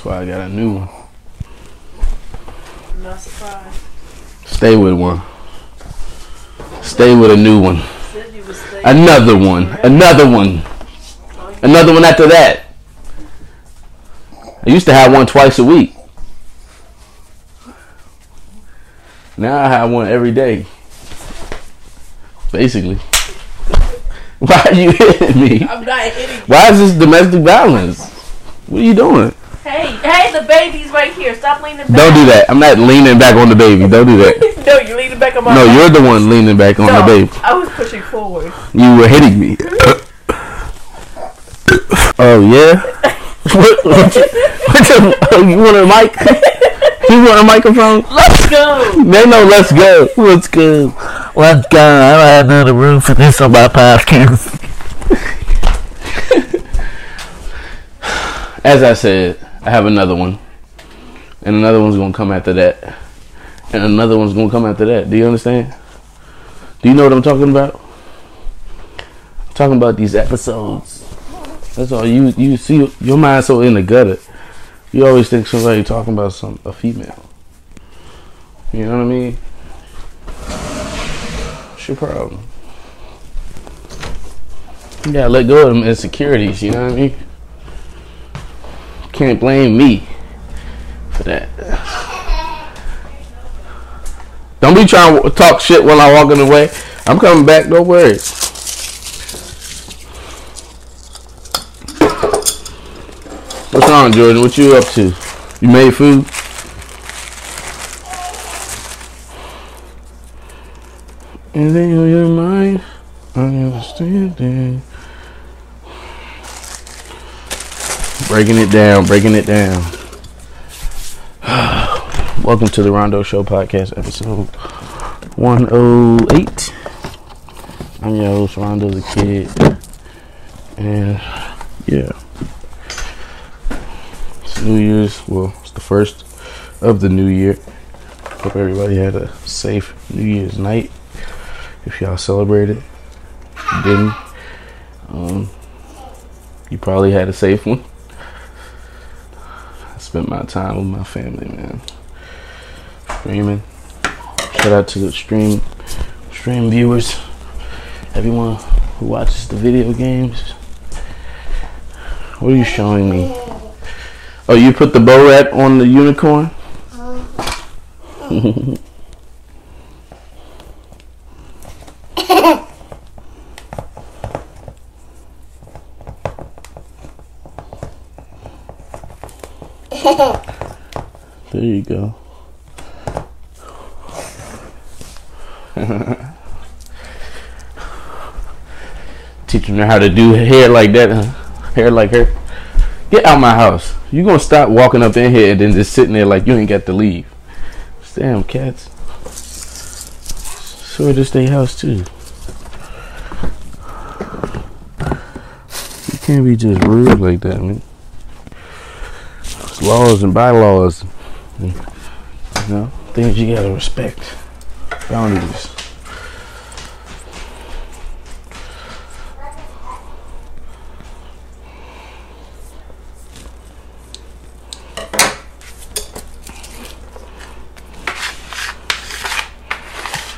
That's why I got a new one. I'm not surprised. Stay with one. Stay with a new one. Said you would stay. Another one. Another one. Another one after that. I used to have one twice a week. Now I have one every day. Basically. Why are you hitting me? I'm not hitting you. Why is this domestic violence? What are you doing? Hey, hey, the baby's right here. Stop leaning back. Don't do that. I'm not leaning back on the baby. Don't do that. no, you're leaning back on my No, back. you're the one leaning back on No, the baby. I was pushing forward. You were hitting me. oh yeah. what, what, you, what the, oh, you want a mic? You want a microphone? Let's go. They know. Let's go. Let's go. Let's go. I don't have another room for this on my podcast. As I said, I have another one, and another one's gonna come after that, and another one's gonna come after that. Do you understand? Do you know what I'm talking about? I'm talking about these episodes. That's all you you see. Your mind so in the gutter. You always think somebody talking about some a female. You know what I mean? What's your problem? You gotta let go of them insecurities. You know what I mean? Can't blame me for that. Don't be trying to talk shit while I'm walking away. I'm coming back. Don't worry. What's wrong, Jordan? What you up to? You made food? And then on your mind, I understand it. Breaking it down, breaking it down. Welcome to the Rondo Show podcast, episode 108. I'm your host, Rondo Tha Kiid. And yeah. It's New Year's. Well, it's the first of the new year. Hope everybody had a safe New Year's night. If y'all celebrated, didn't, um, you probably had a safe one. Spent my time with my family, man. Streaming. Shout out to the stream stream viewers. Everyone who watches the video games. What are you showing me? Oh, you put the bow rat on the unicorn? Uh-huh. There you go. Teaching her how to do hair like that, huh? Hair like her. Get out my house. You gonna stop walking up in here and then just sitting there like you ain't got to leave. Damn cats. Sure to stay house too. You can't be just rude like that, man. It's laws and bylaws. You know, things you gotta respect. Boundaries.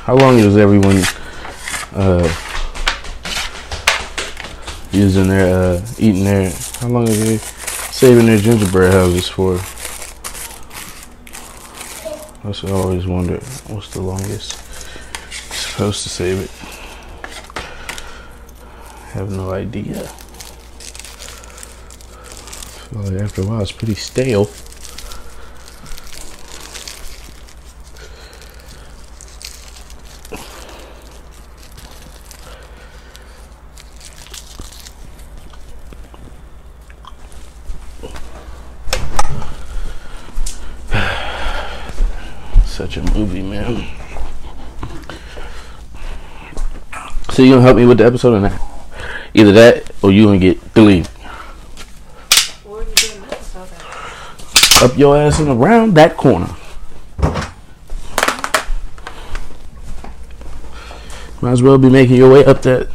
How long is everyone uh, using their uh, eating their? How long are they saving their gingerbread houses for? That's what I always wonder. What's the longest you're supposed to save it? have no idea. like after a while it's pretty stale. Such a movie, man. So you gonna help me with the episode or not? Either that or you gonna get deleted. Up your ass and around that corner. Might as well be making your way up that.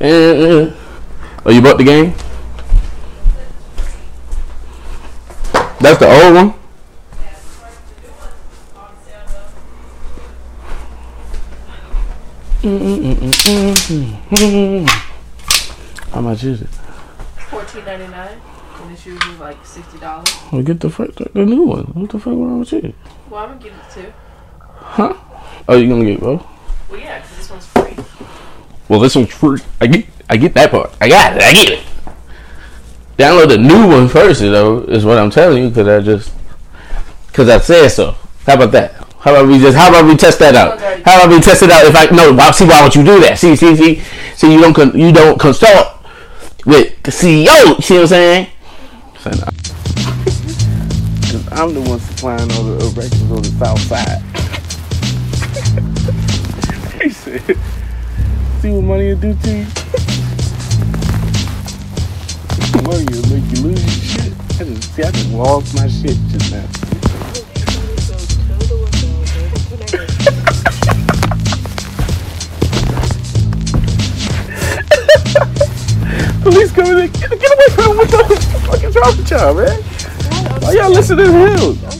and, Oh, you bought the game? That's the old one. How much is it? Fourteen ninety nine. And it's usually like sixty dollars. Well, get the fuck the new one. What the fuck wrong with you? Well, I'm gonna get it too. Huh? Oh, you gonna get both? Well, yeah, because this one's free. Well, this one's free. I get, I get that part. I got it. I get it. Download the new one first, though, is what I'm telling you, because I just, because I said so. How about that? How about we just, how about we test that out? How about we test it out? If I no, see why would you do that? See, see, see, see, you don't, con, you don't consult with the CEO. See what I'm saying? I'm the one supplying all the erections on the south side. See what money will do to you? Money will make you lose your shit. I just, see, I just lost my shit just now. Police coming in. Get, get away from him. What the fuck is wrong with y'all, man? Why y'all listening to him?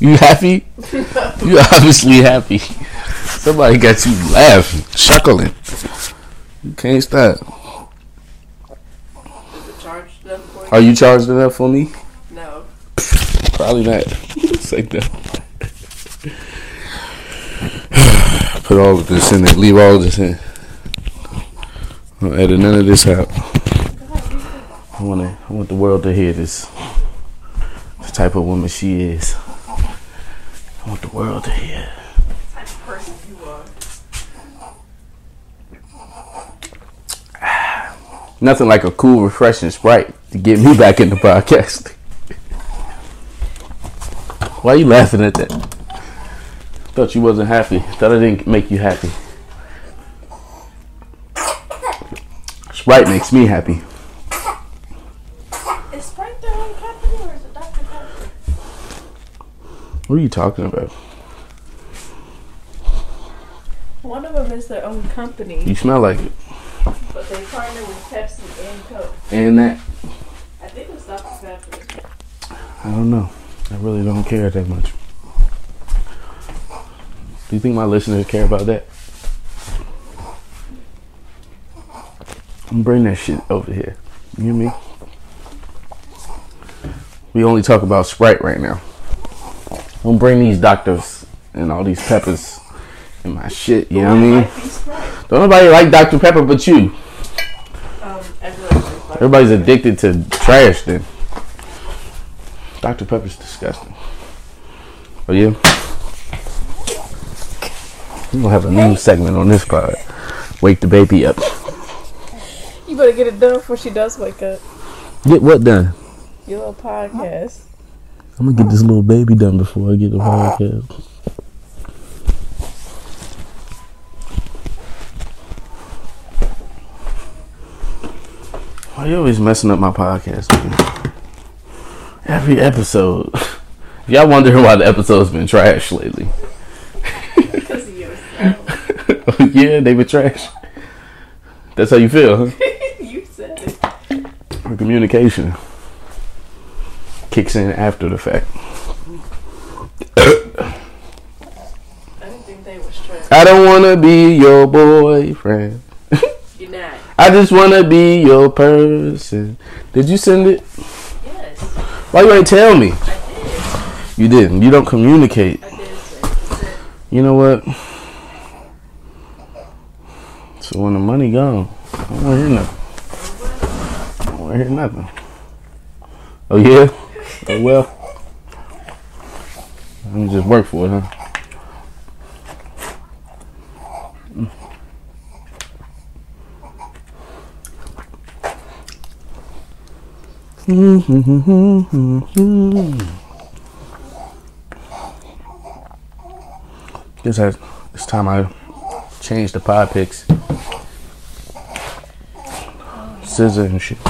You happy? you obviously happy. Somebody got you laughing, chuckling. You can't stop. The for? Are you charged enough for me? No. Probably not. Say no. Put all of this in there. Leave all of this in. Don't edit none of this out. I want to. I want the world to hear this. The type of woman she is. Want the world to hear. Nothing like a cool, refreshing Sprite to get me back in the podcast. Why are you laughing at that? Thought you wasn't happy. Thought I didn't make you happy. Sprite makes me happy. Is Sprite their own company or is it Dr. Pepper? What are you talking about? One of them is their own company, You smell like it. but they partner with Pepsi and Coke. And that, I think it's Dr. Pepper. I don't know. I really don't care that much. Do you think my listeners care about that? I'm bringing that shit over here. You hear me? We only talk about Sprite right now. Don't bring these doctors and all these peppers in my shit. You know what I mean? Might be Sprite. Don't nobody like Dr. Pepper but you. Um, Everybody's addicted to trash then. Dr. Pepper's disgusting. Oh yeah? We're gonna have a new segment on this part. Wake the baby up. You better get it done before she does wake up. Get what done? Your little podcast. I'm gonna get this little baby done before I get the podcast. Ah. Why you always messing up my podcast, man? Every episode. If y'all wondering why the episode's been trash lately. Because of yourself. yeah, they been trash. That's how you feel, huh? you said it. Or communication kicks in after the fact. I didn't think they was trash. I don't wanna be your boyfriend. You're not. I just wanna be your person. Did you send it? Yes, Why you ain't tell me? I did. You didn't. You don't communicate. I did say. I said, You know what? So when the money gone, I don't wanna hear nothing. I don't wanna hear nothing. Oh yeah? Oh well. I'm just work for it, huh? Guess I, it's time I change the pod picks. SZA and shit.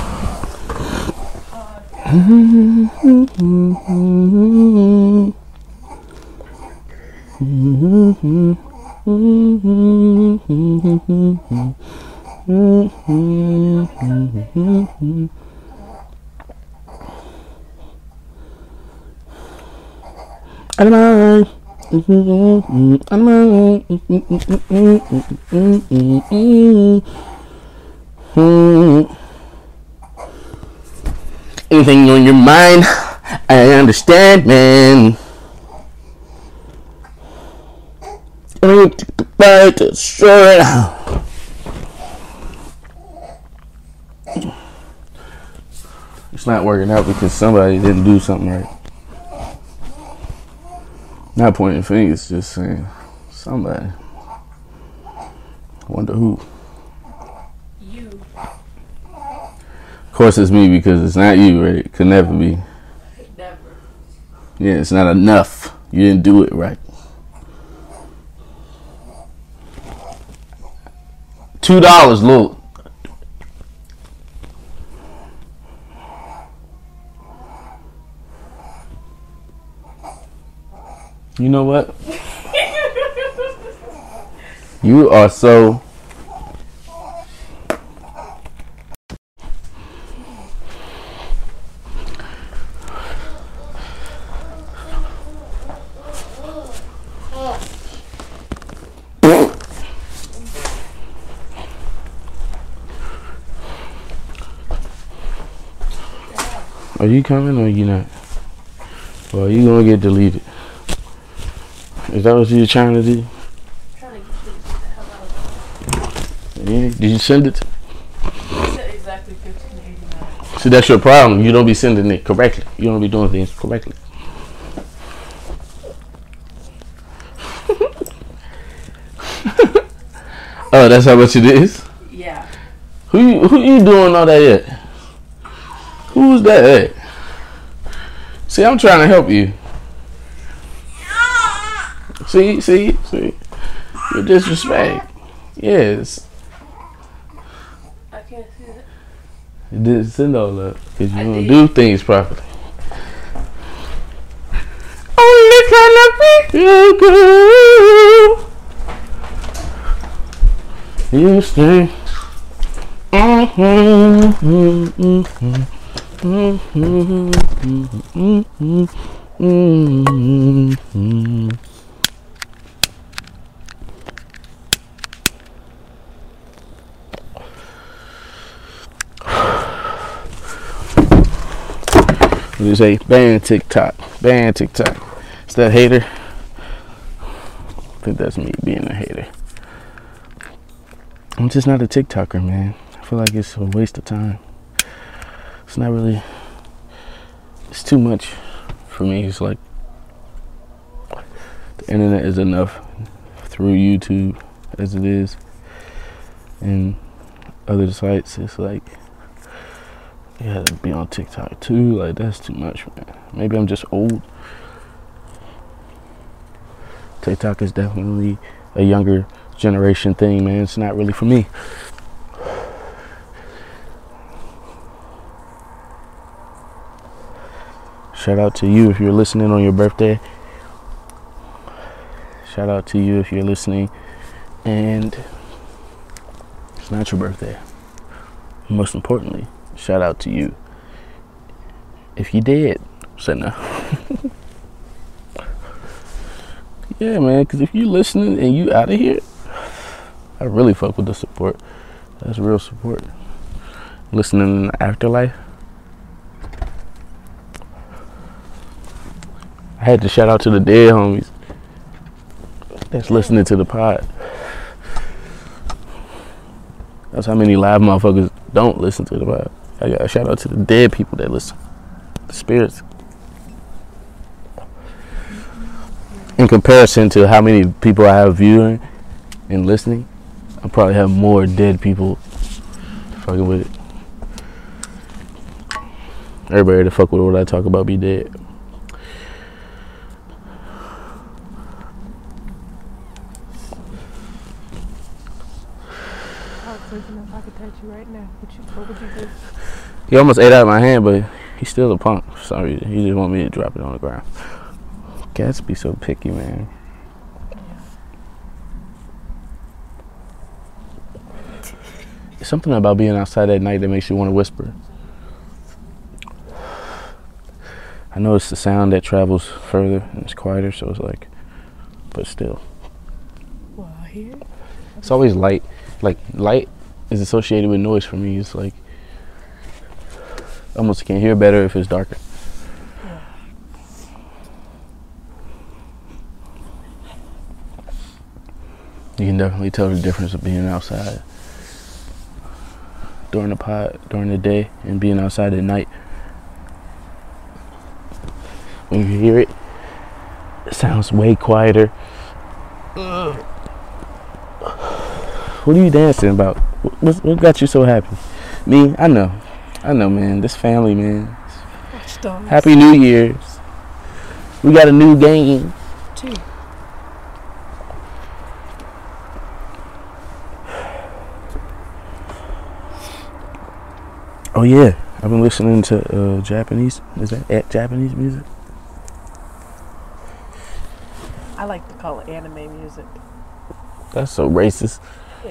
Animal. Anything on your mind, I understand, man. I'm to destroy it out. It's not working out because somebody didn't do something right. Not pointing fingers, just saying somebody. Wonder who. You. Of course, it's me because it's not you, right? It could never be. Never. Yeah, it's not enough. You didn't do it right. Two dollars, look. You know what? You are so. Are you coming or you not? Well, you gonna get deleted. Is that what you're trying to do? trying to get you to get the hell out of Yeah. Did you send it? here. You said exactly See, that's your problem. You don't be sending it correctly. You don't be doing things correctly. oh, that's how much it is. Yeah. Who you, who you doing all that at? Who's that at? See, I'm trying to help you. See, see, see. You disrespect. Yes. I can't see that. You didn't send all that because you don't do things properly. Only kind of you girl. You stay. What do you say? Ban TikTok. Ban TikTok. Is that hater? I think that's me being a hater. I'm just not a TikToker, man. I feel like it's a waste of time. It's not really. It's too much for me. It's like the internet is enough through YouTube as it is, and other sites. It's like you gotta be on TikTok too. Like that's too much, man. Maybe I'm just old. TikTok is definitely a younger generation thing, man. It's not really for me. Shout out to you if you're listening on your birthday. Shout out to you if you're listening and it's not your birthday. Most importantly, shout out to you if you did. So no. yeah, man, because if you're listening and you out of here, I really fuck with the support. That's real support. Listening in the afterlife. Had to shout out to the dead homies that's listening to the pod. That's how many live motherfuckers don't listen to the pod. I got a shout out to the dead people that listen. The spirits. In comparison to how many people I have viewing and listening, I probably have more dead people fucking with it. Everybody to fuck with what I talk about be dead. I was thinking if I could touch you right now, what, you, what would you do? He almost ate out of my hand, but he's still a punk reason. He just want me to drop it on the ground. Cats be so picky, man. It's something about being outside at night that makes you want to whisper. I know it's the sound that travels further and it's quieter, so it's like, but still. Well, here. It's always light. Like light is associated with noise for me. It's like almost can't hear better if it's darker. You can definitely tell the difference of being outside during the pot during the day and being outside at night. When you hear it, it sounds way quieter. What are you dancing about? What, what got you so happy? Me? I know. I know, man. This family, man. Happy New Year's. We got a new game. Two. Oh yeah, I've been listening to uh, Japanese. Is that at Japanese music? I like to call it anime music. That's so racist.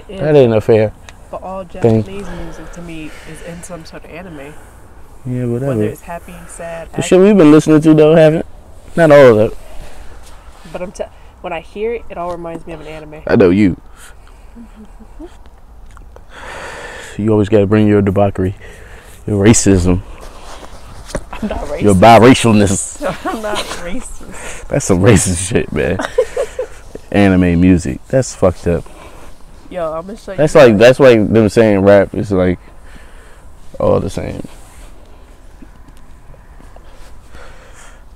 That ain't a fair. But all. Japanese music to me is in some sort of anime. Yeah, whatever. Whether it's happy, sad, The shit we've been listening to though haven't. Not all of it. But I'm t- when I hear it, it all reminds me of an anime. I know you. You always got to bring your debauchery, your racism, I'm not racist. your biracialness. I'm not racist. That's some racist shit, man. Anime music. That's fucked up. Yo, I'm gonna show you. That's like that's like them saying rap is like all the same.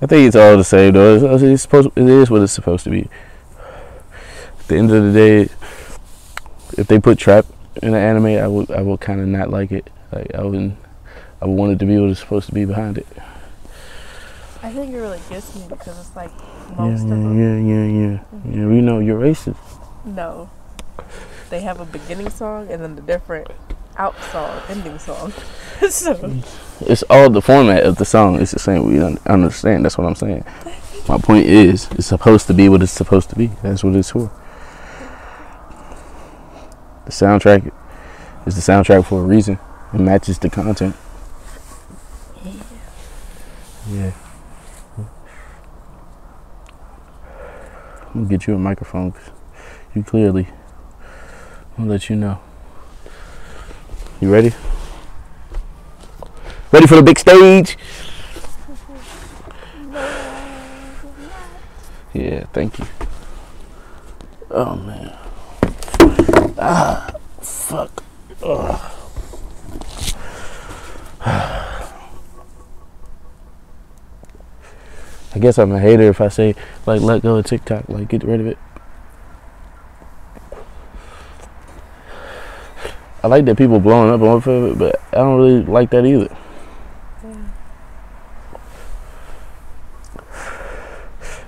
I think it's all the same though. It's, it's supposed it is what it's supposed to be. At the end of the day, if they put trap in an anime, I would I would kind of not like it. Like I wouldn't. I would want it to be what it's supposed to be behind it. I think it really gets me because it's like Yeah, most yeah, of them. yeah, yeah, yeah. Mm-hmm. Yeah, we know you're racist. No, they have a beginning song and then the different out song, ending song. so It's all the format of the song. It's the same. We un- understand. That's what I'm saying. My point is, it's supposed to be what it's supposed to be. That's what it's for. The soundtrack is the soundtrack for a reason. It matches the content. Yeah. Yeah. I'm gonna get you a microphone you clearly. I'll let you know. You ready? Ready for the big stage? Yeah, thank you. Oh man. Ah, fuck. Ugh. I guess I'm a hater if I say like let go of TikTok, like get rid of it. I like that people blowing up on it, but I don't really like that either.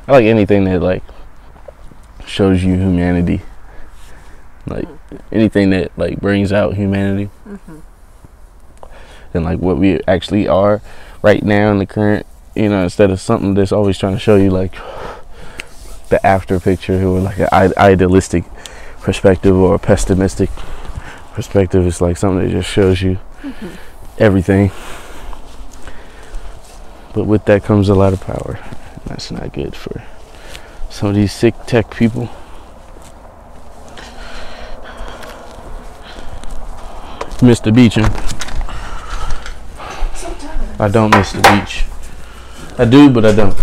I like anything that like shows you humanity. Like anything that like brings out humanity hmm and like what we actually are right now in the current, you know, instead of something that's always trying to show you like the after picture or like an idealistic perspective or a pessimistic perspective. It's like something that just shows you mm-hmm. everything. But with that comes a lot of power. And that's not good for some of these sick tech people. Miss the beach. I don't miss the beach. I do, but I don't.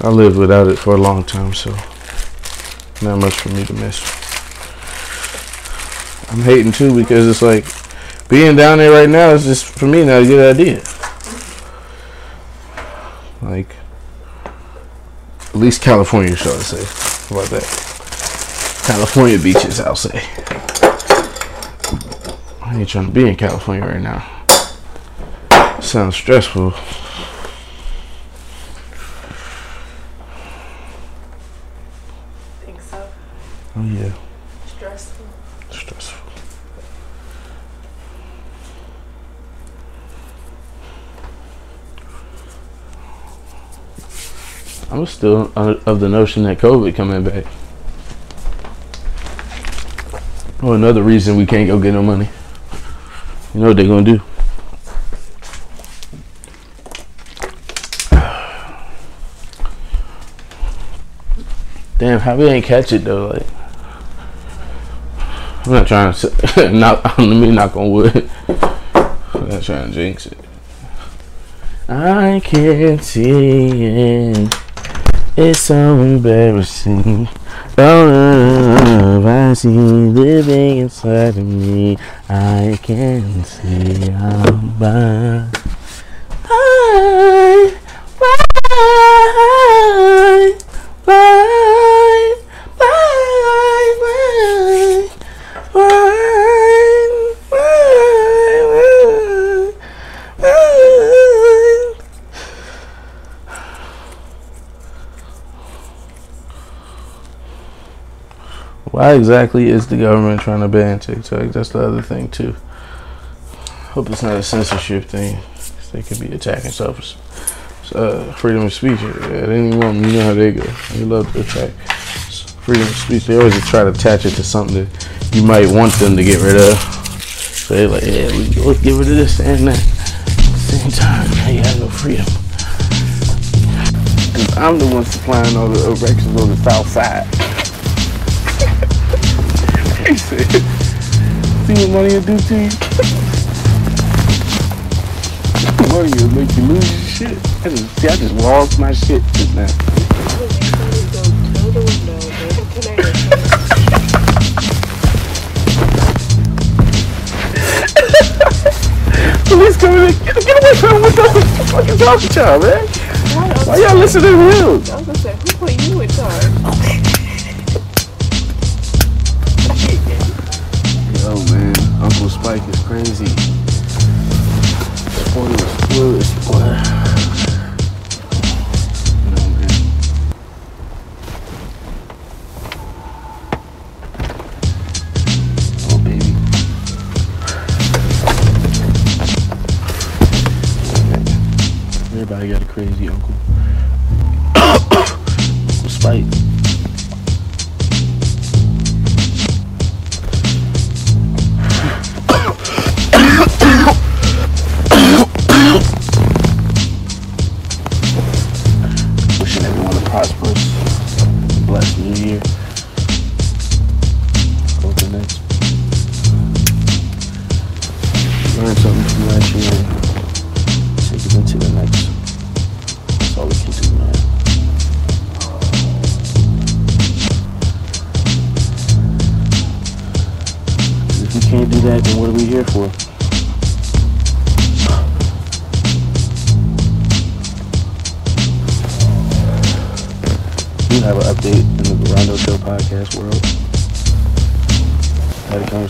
I lived without it for a long time, so not much for me to miss. I'm hating too because it's like being down there right now is just for me not a good idea. Like at least California, shall I say? How about that? California beaches, I'll say. I ain't trying to be in California right now. sounds stressful. Think so? Oh yeah, Stressful. stressful. I'm still of the notion that COVID coming back. Oh, another reason we can't go get no money. You know what they're gonna do? Damn, how we ain't catch it though? Like, I'm not trying to not let me knock on wood. I'm not trying to jinx it. I can't see it. It's so embarrassing. The love I see living inside of me. I can't see I'm by. I, I, I, I, I, I, I, Why exactly is the government trying to ban TikTok? That's the other thing too. Hope it's not a censorship thing. They could be attacking self uh, freedom of speech at any moment. You know how they go. They love to attack freedom of speech. They always try to attach it to something that you might want them to get rid of. So they're like, yeah, we let's get rid of this and that. Same time, now you have no freedom. Cause I'm the one supplying all the erections on the south side. Said, See what money will do to you? money will make you lose your shit. I just, see, I just lost my shit just now. The. Police coming in. Get, get away from him with the fucking talking child, man. Why y'all listening to him? Spike is crazy.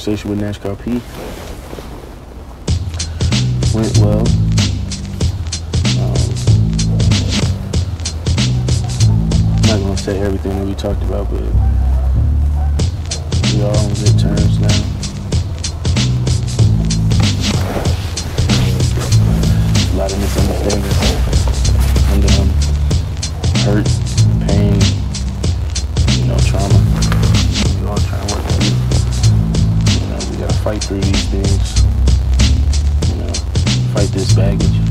Conversation with NASCAR P. Went well. Um, I'm not gonna say everything that we talked about, but these things. You know, fight this baggage.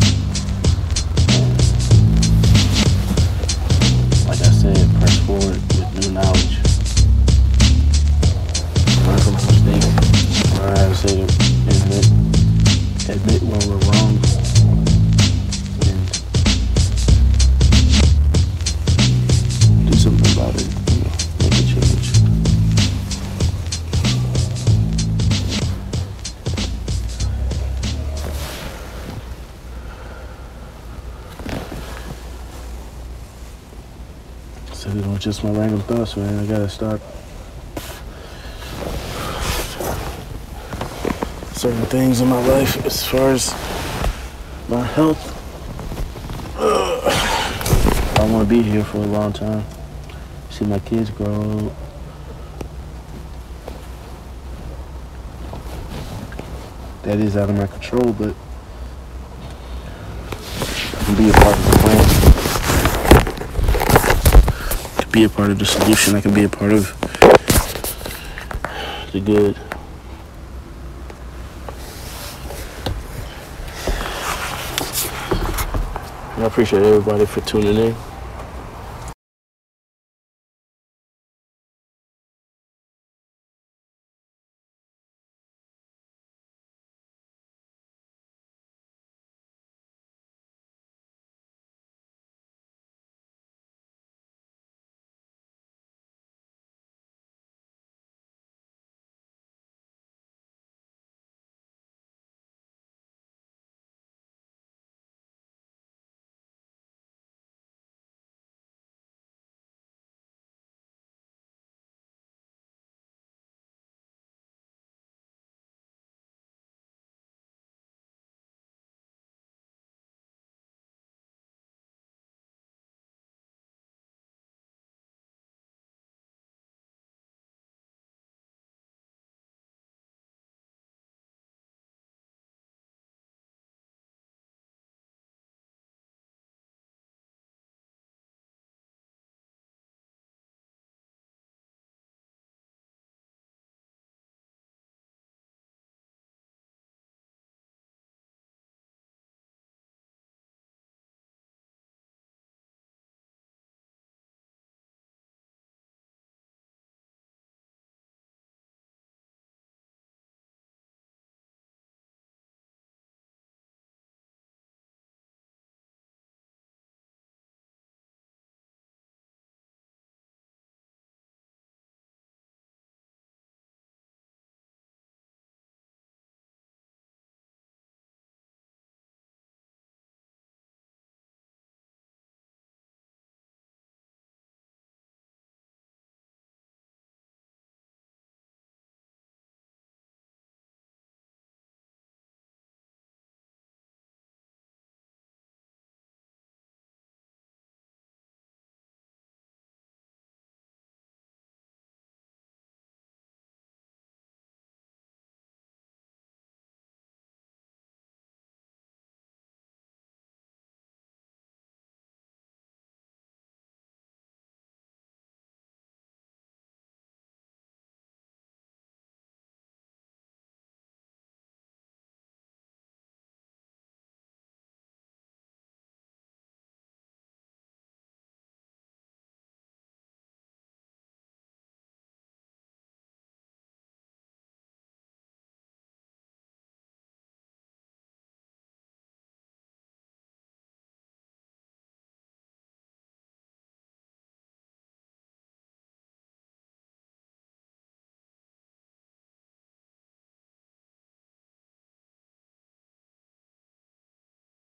Just my random thoughts, man. I gotta start certain things in my life as far as my health. I want to be here for a long time. See my kids grow. That is out of my control, but I can be a part of the plan. I can be a part of the solution. I can be a part of the good. I appreciate everybody for tuning in.